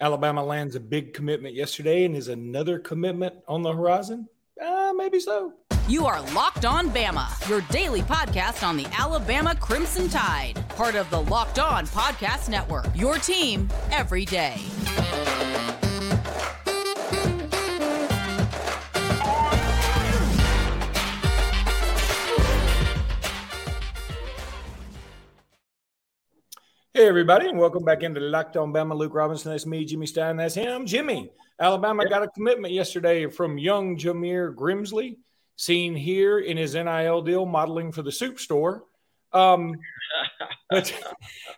Alabama lands a big commitment yesterday, and is another commitment on the horizon? Uh, maybe so. You are Locked On Bama, your daily podcast on the Alabama Crimson Tide, part of the Locked On Podcast Network. Your team every day. Hey, everybody, and welcome back into Locked On Bama. Luke Robinson, that's me. Jimmy Stein, that's him. Jimmy, Alabama got a commitment yesterday from young Jameer Grimsley, seen here in his NIL deal modeling for the soup store. Um, but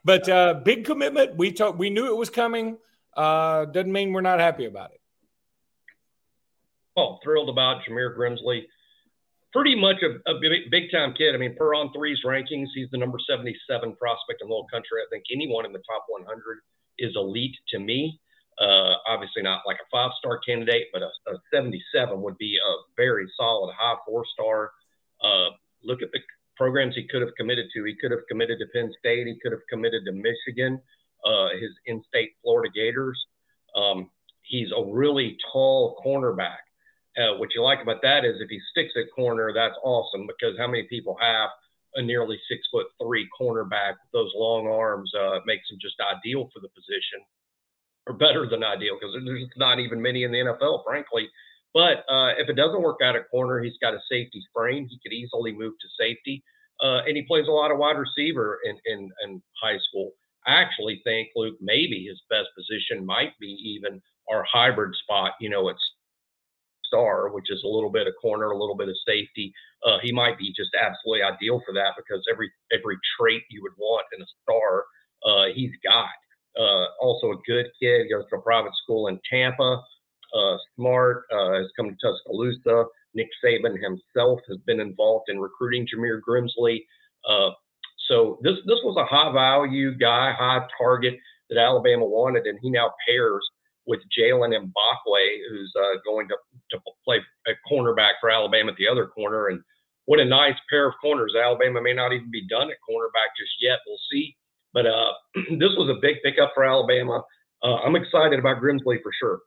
but uh, big commitment. We talked. We knew it was coming. Uh, doesn't mean we're not happy about it. Oh, thrilled about Jameer Grimsley pretty much a, a big, time kid. I mean, per on three's rankings, he's the number 77 prospect in the whole country. I think anyone in the top 100 is elite to me. Uh, obviously, not like a five star candidate, but a, a, 77 would be a very solid high four star. Uh, look at the programs he could have committed to. He could have committed to Penn State, he could have committed to Michigan, uh, his in state Florida Gators. Um, he's a really tall cornerback. Uh, what you like about that is if he sticks at corner, that's awesome because how many people have a nearly six foot three cornerback with those long arms? Uh, makes him just ideal for the position, or better than ideal because there's not even many in the NFL, frankly. But uh, if it doesn't work out at corner, he's got a safety frame. He could easily move to safety, uh, and he plays a lot of wide receiver in, in in high school. I actually think Luke maybe his best position might be even our hybrid spot. You know, it's star, which is a little bit of corner, a little bit of safety. Uh, he might be just absolutely ideal for that because every every trait you would want in a star, uh, he's got. Uh, also a good kid. Goes to a private school in Tampa. Uh, smart. Uh, has come to Tuscaloosa. Nick Saban himself has been involved in recruiting Jameer Grimsley. Uh, so this this was a high value guy, high target that Alabama wanted, and he now pairs with Jalen Mbakwe, who's uh, going to, to play a cornerback for Alabama at the other corner. And what a nice pair of corners. Alabama may not even be done at cornerback just yet. We'll see. But uh, this was a big pickup for Alabama. Uh, I'm excited about Grimsley for sure.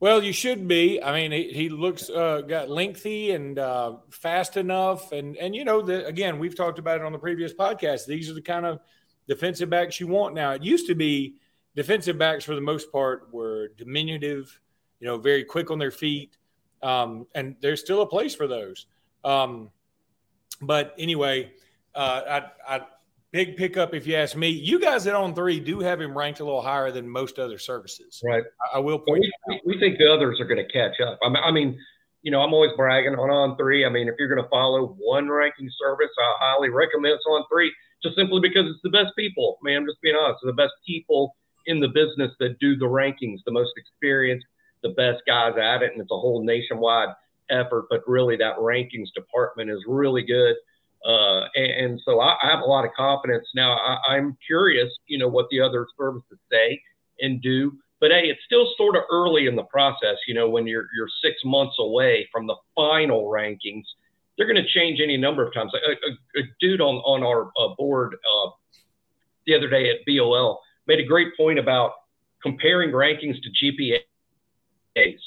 Well, you should be. I mean, he, he looks uh, got lengthy and uh, fast enough, and and you know, the, again, we've talked about it on the previous podcast. These are the kind of defensive backs you want now. It used to be defensive backs for the most part were diminutive, you know, very quick on their feet, um, and there's still a place for those. Um, but anyway, uh, I, I big pickup if you ask me. You guys at On Three do have him ranked a little higher than most other services. Right. I, I will point. We, we, think the others are going to catch up. I mean, I mean, you know, I'm always bragging on On Three. I mean, if you're going to follow one ranking service, I highly recommend On Three, just simply because it's the best people. I mean, I'm just being honest, the best people in the business that do the rankings, the most experienced, the best guys at it, and it's a whole nationwide effort. But really, that rankings department is really good. Uh, and, and, so I, I, have a lot of confidence now. I, am curious, you know, what the other services say and do. But hey, it's still sort of early in the process. You know, when you're you're six months away from the final rankings, they're going to change any number of times. A, a, a dude on on our uh, board uh, the other day at BOL made a great point about comparing rankings to GPAs.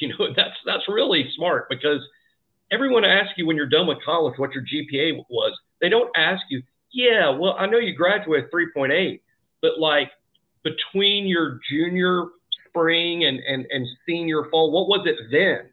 You know, that's that's really smart because everyone asks you when you're done with college what your GPA was. They don't ask you, yeah, well, I know you graduated 3.8, but like between your junior spring and, and, and senior fall, what was it then?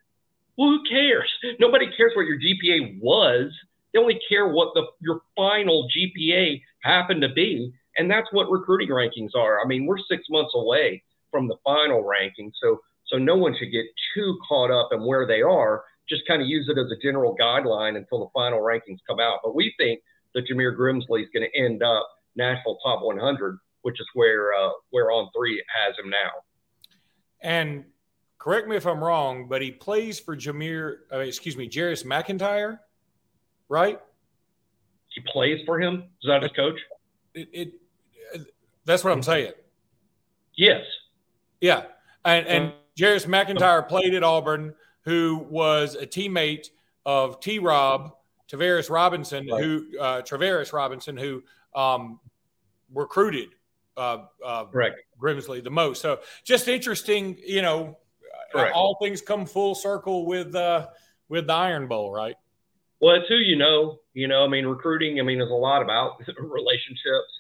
Well, who cares? Nobody cares what your GPA was. They only care what the your final GPA happened to be. And that's what recruiting rankings are. I mean, we're six months away from the final ranking. So, so no one should get too caught up in where they are. Just kind of use it as a general guideline until the final rankings come out. But we think that Jameer Grimsley is going to end up national top 100, which is where uh, where on three has him now. And correct me if I'm wrong, but he plays for Jameer, uh, excuse me, Jarius McIntyre, right? He plays for him. Is that his coach? It, it that's what I'm saying. Yes. Yeah. And, and Jarius McIntyre played at Auburn, who was a teammate of T Rob, Travaris Robinson, right. who uh, Travaris Robinson, who um, recruited uh, uh. Grimsley the most. So just interesting, you know, Correct. all things come full circle with uh, with the Iron Bowl, right? Well, it's who you know. You know, I mean, recruiting. I mean, there's a lot about relationships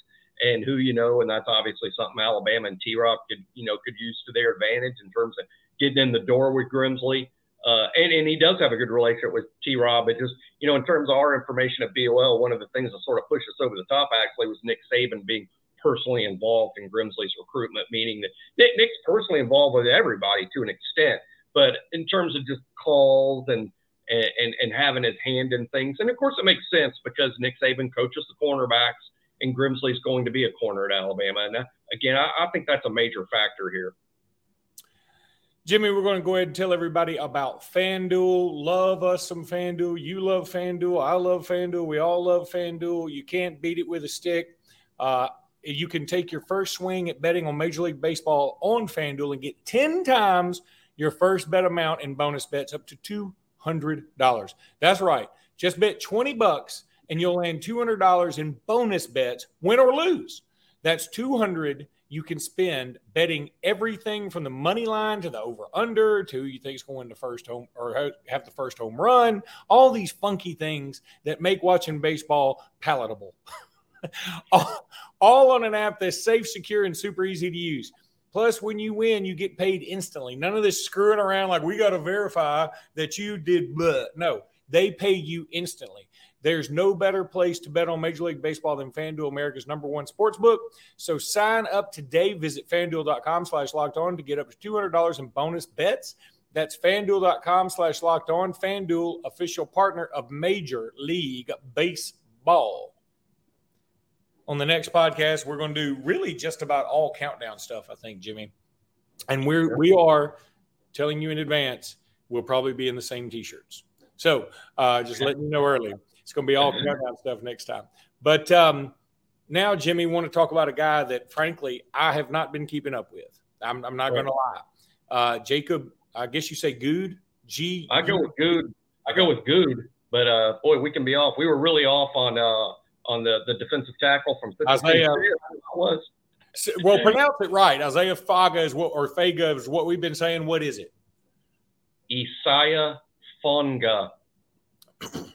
and who you know, and that's obviously something Alabama and T. Rob could you know could use to their advantage in terms of getting in the door with Grimsley. Uh, and, and he does have a good relationship with T. Rob. But just you know, in terms of our information at BOL, one of the things that sort of pushed us over the top actually was Nick Saban being personally involved in Grimsley's recruitment, meaning that Nick, Nick's personally involved with everybody to an extent. But in terms of just calls and and, and having his hand in things. And of course, it makes sense because Nick Saban coaches the cornerbacks, and Grimsley's going to be a corner at Alabama. And again, I, I think that's a major factor here. Jimmy, we're going to go ahead and tell everybody about FanDuel. Love us some FanDuel. You love FanDuel. I love FanDuel. We all love FanDuel. You can't beat it with a stick. Uh, you can take your first swing at betting on Major League Baseball on FanDuel and get 10 times your first bet amount in bonus bets up to $200. That's right. Just bet 20 bucks and you'll land $200 in bonus bets, win or lose. That's 200 you can spend betting everything from the money line to the over under to who you think is going to first home or have the first home run, all these funky things that make watching baseball palatable. all, on an app that's safe, secure, and super easy to use. Plus, when you win, you get paid instantly. None of this screwing around like we got to verify that you did. Blah. No, they pay you instantly. There's no better place to bet on Major League Baseball than FanDuel, America's number one sports book. So sign up today. Visit fanduel.com slash locked on to get up to $200 in bonus bets. That's fanduel.com slash locked on. FanDuel, official partner of Major League Baseball. On the next podcast, we're going to do really just about all countdown stuff, I think, Jimmy. And we're we are telling you in advance, we'll probably be in the same t-shirts. So uh, just letting you know early. It's going to be all countdown stuff next time. But um, now, Jimmy, want to talk about a guy that, frankly, I have not been keeping up with. I'm, I'm not going to lie. Uh, Jakob, I guess you say Gude. G. I go with Gude. I go with Gude. But uh, boy, we can be off. We were really off on uh, on the, the defensive tackle from Isaiah. Was well pronounce it right. Isaiah Faga is what or Faga is what we've been saying. What is it? Isaiah Fonga.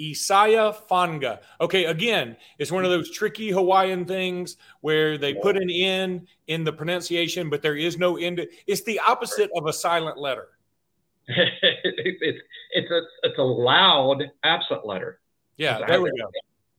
Isaiah Fanga. Okay, again, it's one of those tricky Hawaiian things where they put an N in the pronunciation, but there is no end. It's the opposite of a silent letter. it's it's a it's a loud absent letter. Yeah, there we go.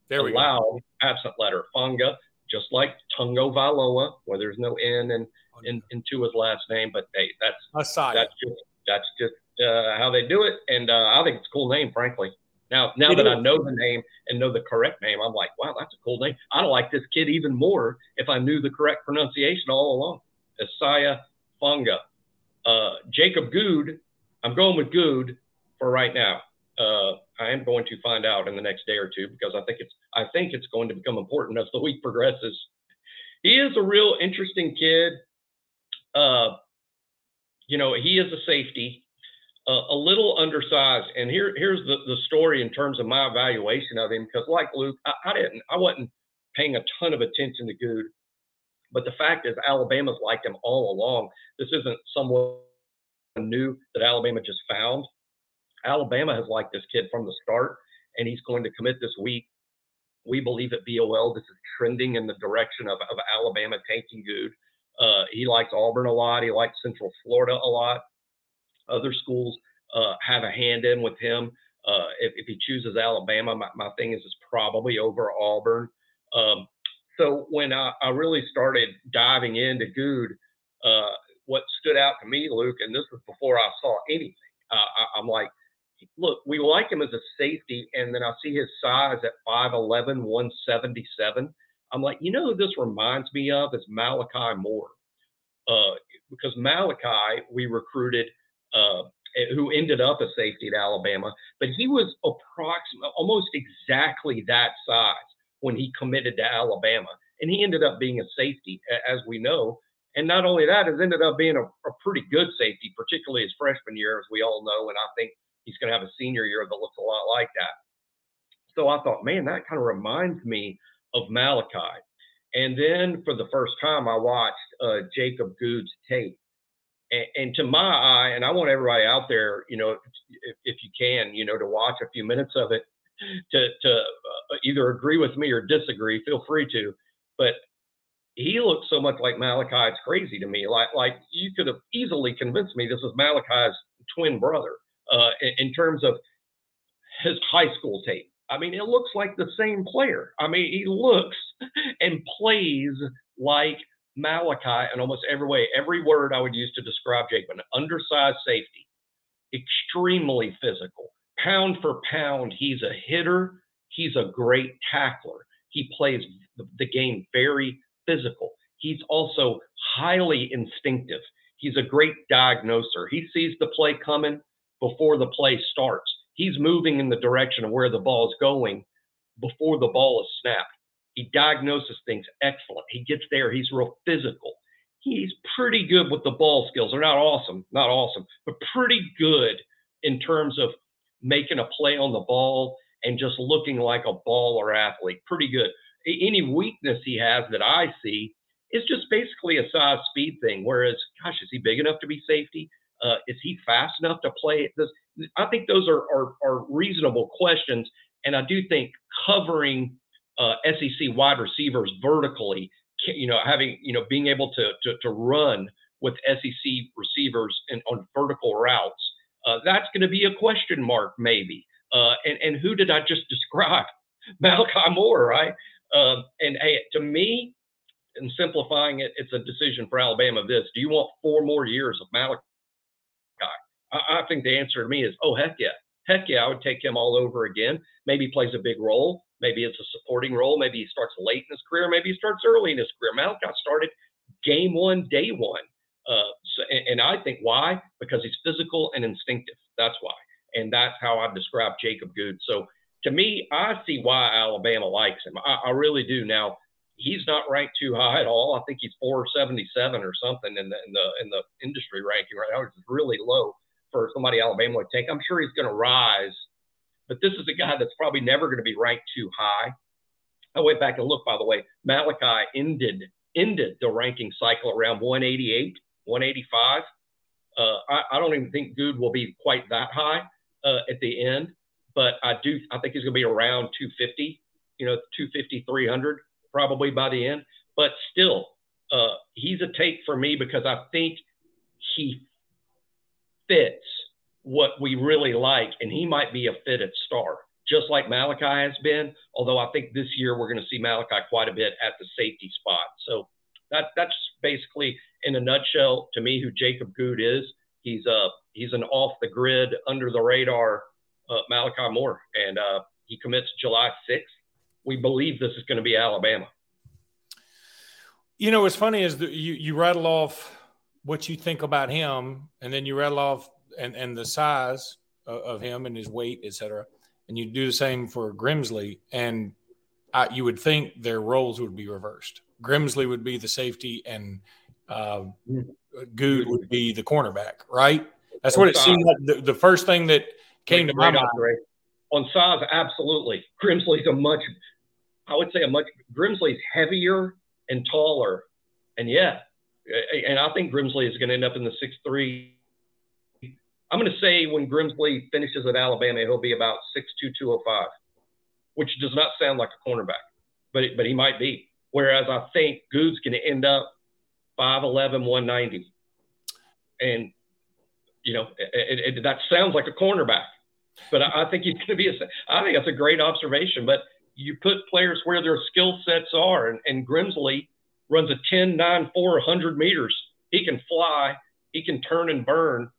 There we go. Loud absent letter. Fanga, just like Tagovailoa, where there's no N in, in into his last name, but hey, that's Asaya. that's just that's just uh, how they do it, and uh, I think it's a cool name, frankly. Now, now that I know the name and know the correct name, I'm like, wow, that's a cool name. I'd like this kid even more if I knew the correct pronunciation all along. Isaiah Funga. Uh, Jakob Gude, I'm going with Gude for right now. Uh, I am going to find out in the next day or two because I think it's I think it's going to become important as the week progresses. He is a real interesting kid. Uh, you know, he is a safety a little undersized. And here, here's the, the story in terms of my evaluation of him, because like Luke, I, I, didn't, I wasn't paying a ton of attention to Gude, but the fact is Alabama's liked him all along. This isn't someone new that Alabama just found. Alabama has liked this kid from the start, and he's going to commit this week. We believe at BOL this is trending in the direction of, of Alabama taking Gude. Uh, he likes Auburn a lot. He likes Central Florida a lot. Other schools uh, have a hand in with him. Uh, if, if, he chooses Alabama, my, my, thing is it's probably over Auburn. Um, so when I, I, really started diving into Gude, uh, what stood out to me, Luke, and this was before I saw anything, I, I'm like, look, we like him as a safety, and then I see his size at 5'11, 177. I'm like, you know this reminds me of is Malachi Moore. Uh, because Malachi, we recruited uh, who ended up a safety at Alabama, but he was approximately almost exactly that size when he committed to Alabama, and he ended up being a safety, as we know. And not only that, has ended up being a, a pretty good safety, particularly his freshman year, as we all know. And I think he's going to have a senior year that looks a lot like that. So I thought, man, that kind of reminds me of Malachi. And then for the first time, I watched uh, Jakob Gude's tape. And, to my eye, and I want everybody out there, you know, if, if you can, you know, to watch a few minutes of it, to, to uh, either agree with me or disagree, feel free to. But he looks so much like Malachi, it's crazy to me. Like, like you could have easily convinced me this is Malachi's twin brother uh, in, in terms of his high school tape. I mean, it looks like the same player. I mean, he looks and plays like Malachi in almost every way. Every word I would use to describe Jake, an undersized safety, extremely physical. Pound for pound, he's a hitter. He's a great tackler. He plays the game very physical. He's also highly instinctive. He's a great diagnoser. He sees the play coming before the play starts. He's moving in the direction of where the ball is going before the ball is snapped. He diagnoses things excellent. He gets there. He's real physical. He's pretty good with the ball skills. They're not awesome, not awesome, but pretty good in terms of making a play on the ball and just looking like a baller athlete. Pretty good. Any weakness he has that I see is just basically a size speed thing. Whereas, gosh, is he big enough to be safety? Uh, is he fast enough to play? I think those are, are, are reasonable questions. And I do think covering uh, SEC wide receivers vertically, you know, having, you know, being able to, to, to run with SEC receivers in, on vertical routes, uh, that's going to be a question mark, maybe. Uh, and, and who did I just describe? Malachi Moore, right? Um, and hey, to me, in simplifying it, it's a decision for Alabama. This: Do you want four more years of Malachi? I, I think the answer to me is, oh heck yeah, heck yeah, I would take him all over again. Maybe plays a big role. Maybe it's a supporting role. Maybe he starts late in his career. Maybe he starts early in his career. Malik got started game one, day one. Uh, so, and, and, I think why? Because he's physical and instinctive. That's why. And that's how I describe Jakob Gude. So to me, I see why Alabama likes him. I, I really do. Now, he's not ranked too high at all. I think he's 477 or something in the in the in the industry ranking right now, is really low for somebody Alabama would take. I'm sure he's going to rise, but this is a guy that's probably never going to be ranked too high. I went back and looked, by the way. Malachi ended ended the ranking cycle around 188, 185. Uh, I, I, don't even think Gude will be quite that high uh, at the end, but I do. I think he's going to be around 250. You know, 250, 300 probably by the end. But still, uh, he's a take for me because I think he fits what we really like, and he might be a fitted star, just like Malachi has been. Although I think this year we're going to see Malachi quite a bit at the safety spot. So that that's basically, in a nutshell, to me, who Jakob Gude is. He's a uh, he's an off the grid, under the radar uh, Malachi Moore, and uh, he commits July 6th. We believe this is going to be Alabama. You know, what's funny is that you you rattle off what you think about him, and then you rattle off and and the size of, of him and his weight, etc. And you do the same for Grimsley, and I, you would think their roles would be reversed. Grimsley would be the safety, and uh, Gude would be the cornerback, right? That's what it seemed like. The, the first thing that came to my mind. On size, absolutely. Grimsley's a much, I would say a much. Grimsley's heavier and taller, and yeah, and I think Grimsley is going to end up in the six three. I'm going to say when Grimsley finishes at Alabama, he'll be about six two two oh five, which does not sound like a cornerback, but but he might be. Whereas I think Gude's going to end up 5'11", 190. and you know it, it, that sounds like a cornerback, but I, I think he's going to be a. I think that's a great observation. But you put players where their skill sets are, and, and Grimsley runs a 10, 9, 4, 100 meters. He can fly, he can turn and burn.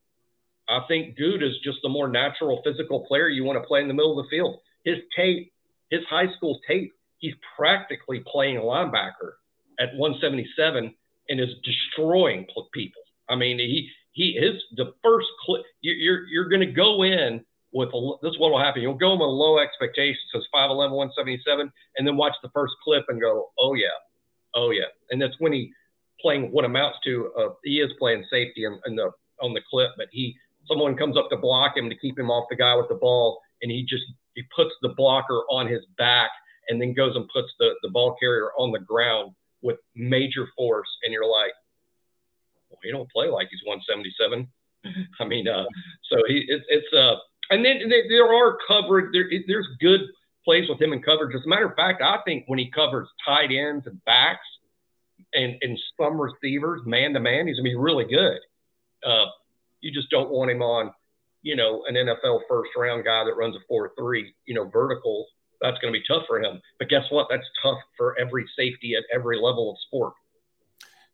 I think Gude is just the more natural physical player you want to play in the middle of the field. His tape, his high school tape, he's practically playing a linebacker at 177 and is destroying people. I mean, he he his the first clip you, you're you're going to go in with a, this is what will happen. You'll go in with low expectations, says 5'11, 177, and then watch the first clip and go, oh yeah, Oh yeah, and that's when he playing what amounts to uh, he is playing safety in, in the on the clip, but he someone comes up to block him to keep him off the guy with the ball, and he just he puts the blocker on his back and then goes and puts the the ball carrier on the ground with major force, and you're like, well, he don't play like he's 177. I mean, uh, so he it, it's uh, and then there are coverage. There, there's good plays with him in coverage. As a matter of fact, I think when he covers tight ends and backs and and some receivers man to man, he's gonna be really good. Uh, you just don't want him on, you know, an NFL first round guy that runs a four three, you know, vertical. That's going to be tough for him. But guess what? That's tough for every safety at every level of sport.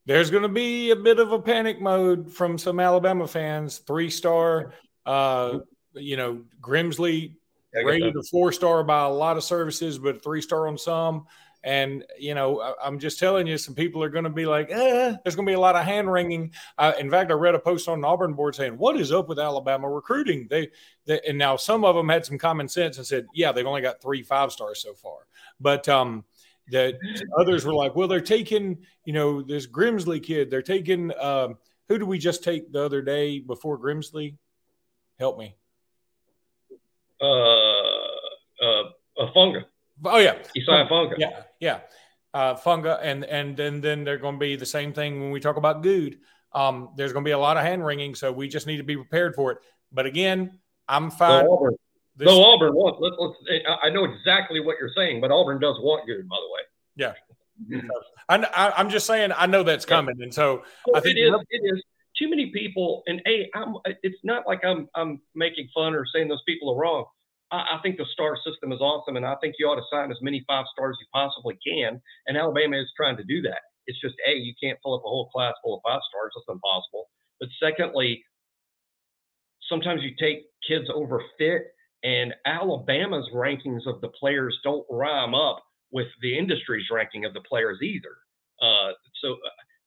There's going to be a bit of a panic mode from some Alabama fans. Three star, uh, you know, Grimsley rated a four star by a lot of services, but three star on some. And you know, I, am just telling you, some people are going to be like, eh, "There's going to be a lot of hand wringing." Uh, in fact, I read a post on the Auburn board saying, "What is up with Alabama recruiting?" They, they, and now some of them had some common sense and said, "Yeah, they've only got three five stars so far," but um, that others were like, well, they're taking, you know, this Grimsley kid. They're taking, um, who did we just take the other day before Grimsley? Help me. Uh, uh, uh Funga. Oh yeah, Isaiah Funga. Yeah, yeah, uh, Funga, and and then then they're going to be the same thing when we talk about Gude. Um, there's going to be a lot of hand wringing, so we just need to be prepared for it. But again, I'm fine. This, so Auburn wants. Let's, let's. I know exactly what you're saying, but Auburn does want Gude, by the way. Yeah. I, am just saying. I know that's coming, and so well, I think it is. It is. Too many people, and hey, I'm. It's not like I'm. I'm making fun or saying those people are wrong. I, I think the star system is awesome, and I think you ought to sign as many five stars as you possibly can. And Alabama is trying to do that. It's just a you can't fill up a whole class full of five stars. That's impossible. But secondly, sometimes you take kids over fit and Alabama's rankings of the players don't rhyme up with the industry's ranking of the players either. Uh, so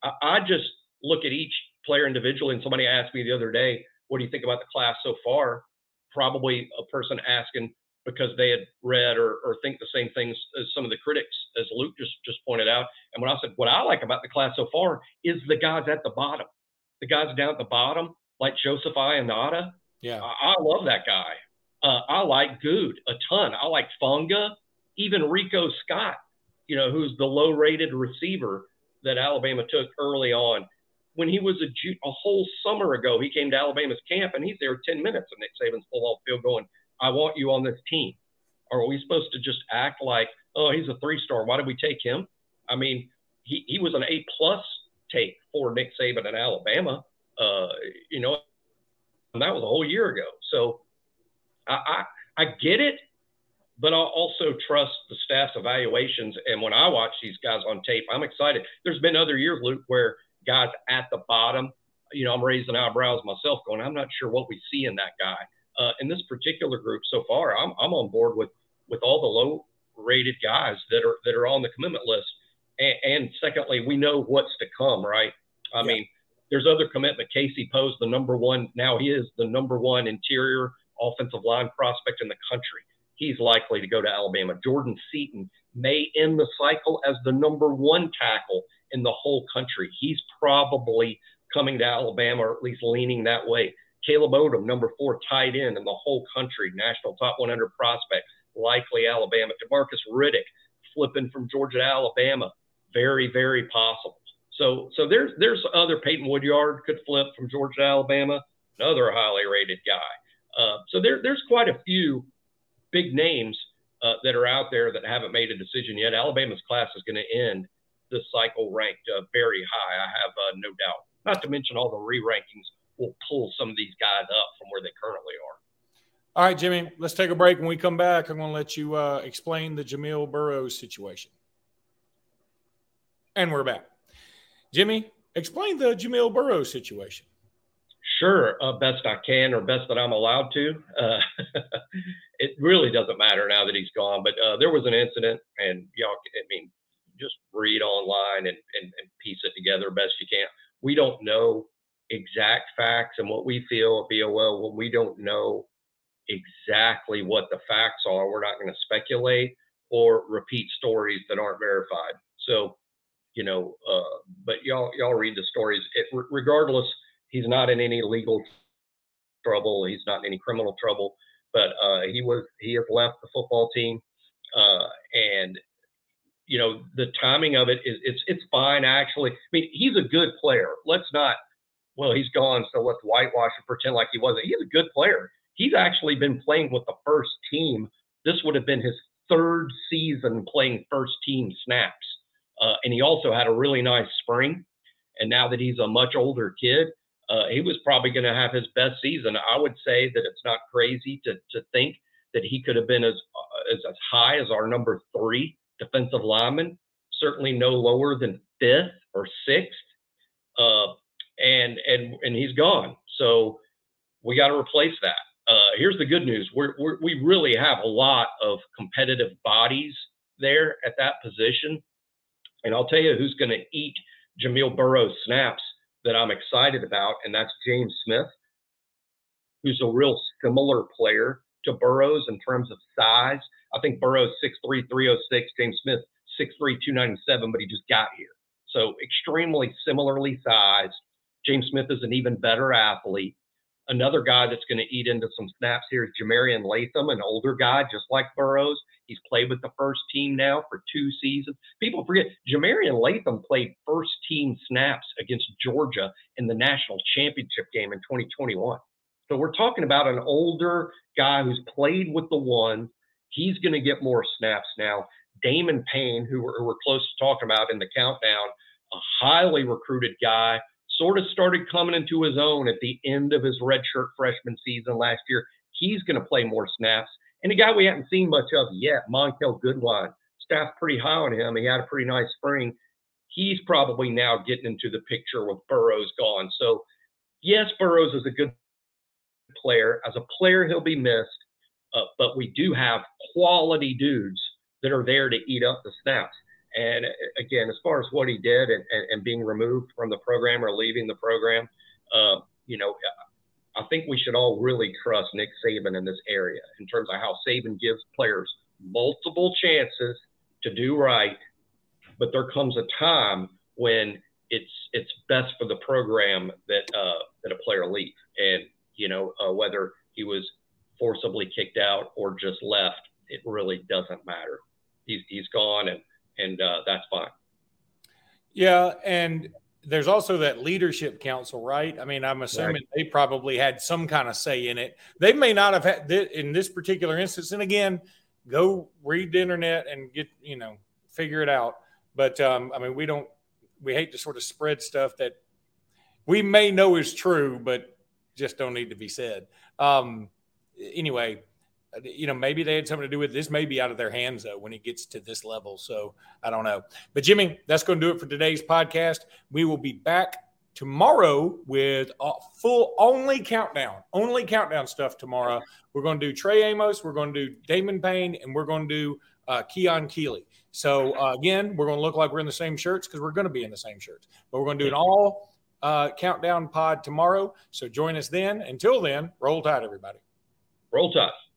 uh, I, I, just look at each player individually. And somebody asked me the other day, "What do you think about the class so far?" Probably a person asking because they had read or, or think the same things as some of the critics, as Luke just just pointed out. And when I said what I like about the class so far is the guys at the bottom, the guys down at the bottom, like Joseph Ionata. Yeah, I, I love that guy. Uh, I like Gude a ton. I like Funga, even Rico Scott, you know, who's the low rated receiver that Alabama took early on. When he was a, a whole summer ago, he came to Alabama's camp and he's there 10 minutes and Nick Saban's full off field going, I want you on this team. Or are we supposed to just act like, oh, he's a three star. Why did we take him? I mean, he, he was an A plus take for Nick Saban in Alabama, uh, you know, and that was a whole year ago. So I, I, I get it, but I'll also trust the staff's evaluations. And when I watch these guys on tape, I'm excited. There's been other years, Luke, where guys at the bottom, you know, I'm raising eyebrows myself, going, I'm not sure what we see in that guy. Uh, in this particular group so far, I'm, I'm on board with with all the low rated guys that are that are on the commitment list. And, and secondly, we know what's to come, right? I yeah. mean, there's other commitment. Casey Poe's the number one. Now he is the number one interior offensive line prospect in the country. He's likely to go to Alabama. Jordan Seaton may end the cycle as the number one tackle in the whole country. He's probably coming to Alabama or at least leaning that way. Caleb Odom, number four tight end in the whole country, national top 100 prospect, likely Alabama. Demarcus Riddick flipping from Georgia to Alabama, very, very possible. So, so there's there's other Peyton Woodyard could flip from Georgia to Alabama, another highly rated guy. Uh, so there, there's quite a few big names uh, that are out there that haven't made a decision yet. Alabama's class is going to end this cycle ranked uh, very high. I have uh, no doubt. Not to mention all the re-rankings will pull some of these guys up from where they currently are. All right, Jimmy, let's take a break. When we come back, I'm going to let you uh, explain the Jamil Burroughs situation. And we're back. Jimmy, explain the Jamil Burroughs situation. Sure, uh, best I can or best that I'm allowed to. Uh, it really doesn't matter now that he's gone. But uh, there was an incident, and y'all, I mean, just read online and, and, and piece it together best you can. We don't know exact facts, and what we feel at BOL when we don't know exactly what the facts are, we're not going to speculate or repeat stories that aren't verified. So, you know, uh, but y'all y'all read the stories. It, regardless he's not in any legal trouble. He's not in any criminal trouble. But uh, he was he has left the football team, uh, and you know, the timing of it is it's it's fine actually. I mean, he's a good player. Let's not. Well, he's gone, so let's whitewash and pretend like he wasn't. He's a good player. He's actually been playing with the first team. This would have been his third season playing first team snaps, uh, and he also had a really nice spring. And now that he's a much older kid, uh, he was probably going to have his best season. I would say that it's not crazy to to think that he could have been as uh, as, as high as our number three defensive lineman, certainly no lower than fifth or sixth. Uh, and and and he's gone. So we got to replace that. Uh, here's the good news: we're, we're, we really have a lot of competitive bodies there at that position, and I'll tell you who's going to eat Jamil Burroughs' snaps that I'm excited about, and that's James Smith, who's a real similar player to Burroughs in terms of size. I think Burroughs 6'3, 306, James Smith 6'3, 297, but he just got here. So extremely similarly sized. James Smith is an even better athlete. Another guy that's going to eat into some snaps here is Jah-Marien Latham, an older guy just like Burroughs. He's played with the first team now for two seasons. People forget Jah-Marien Latham played first team snaps against Georgia in the national championship game in 2021. So we're talking about an older guy who's played with the one. He's going to get more snaps now. Damon Payne, who we're, who we're close to talking about in the countdown, a highly recruited guy, sort of started coming into his own at the end of his redshirt freshman season last year. He's going to play more snaps. And a guy we haven't seen much of yet, Monkell Goodwine. Staff pretty high on him. He had a pretty nice spring. He's probably now getting into the picture with Burroughs gone. So, yes, Burroughs is a good player. As a player, he'll be missed, uh, but we do have quality dudes that are there to eat up the snaps. And uh, again, as far as what he did and, and, and being removed from the program or leaving the program, uh, you know, I think we should all really trust Nick Saban in this area in terms of how Saban gives players multiple chances to do right. But there comes a time when it's it's best for the program that uh, that a player leave. And you know, uh, whether he was forcibly kicked out or just left, it really doesn't matter. He's he's gone, and and uh, that's fine. Yeah, and there's also that leadership council, right? I mean, I'm assuming right. they probably had some kind of say in it. They may not have had th- in this particular instance. And again, go read the internet and get you know figure it out. But um, I mean, we don't we hate to sort of spread stuff that we may know is true, but just don't need to be said. Um, anyway, you know, maybe they had something to do with this. May be out of their hands though when it gets to this level. So I don't know. But Jimmy, that's going to do it for today's podcast. We will be back tomorrow with a full only countdown, only countdown stuff tomorrow. We're going to do Trey Amos, we're going to do Damon Payne, and we're going to do uh, Keon Keeley. So uh, again, we're going to look like we're in the same shirts because we're going to be in the same shirts. But we're going to do an all uh, countdown pod tomorrow. So join us then. Until then, roll tide, everybody. Roll Tide.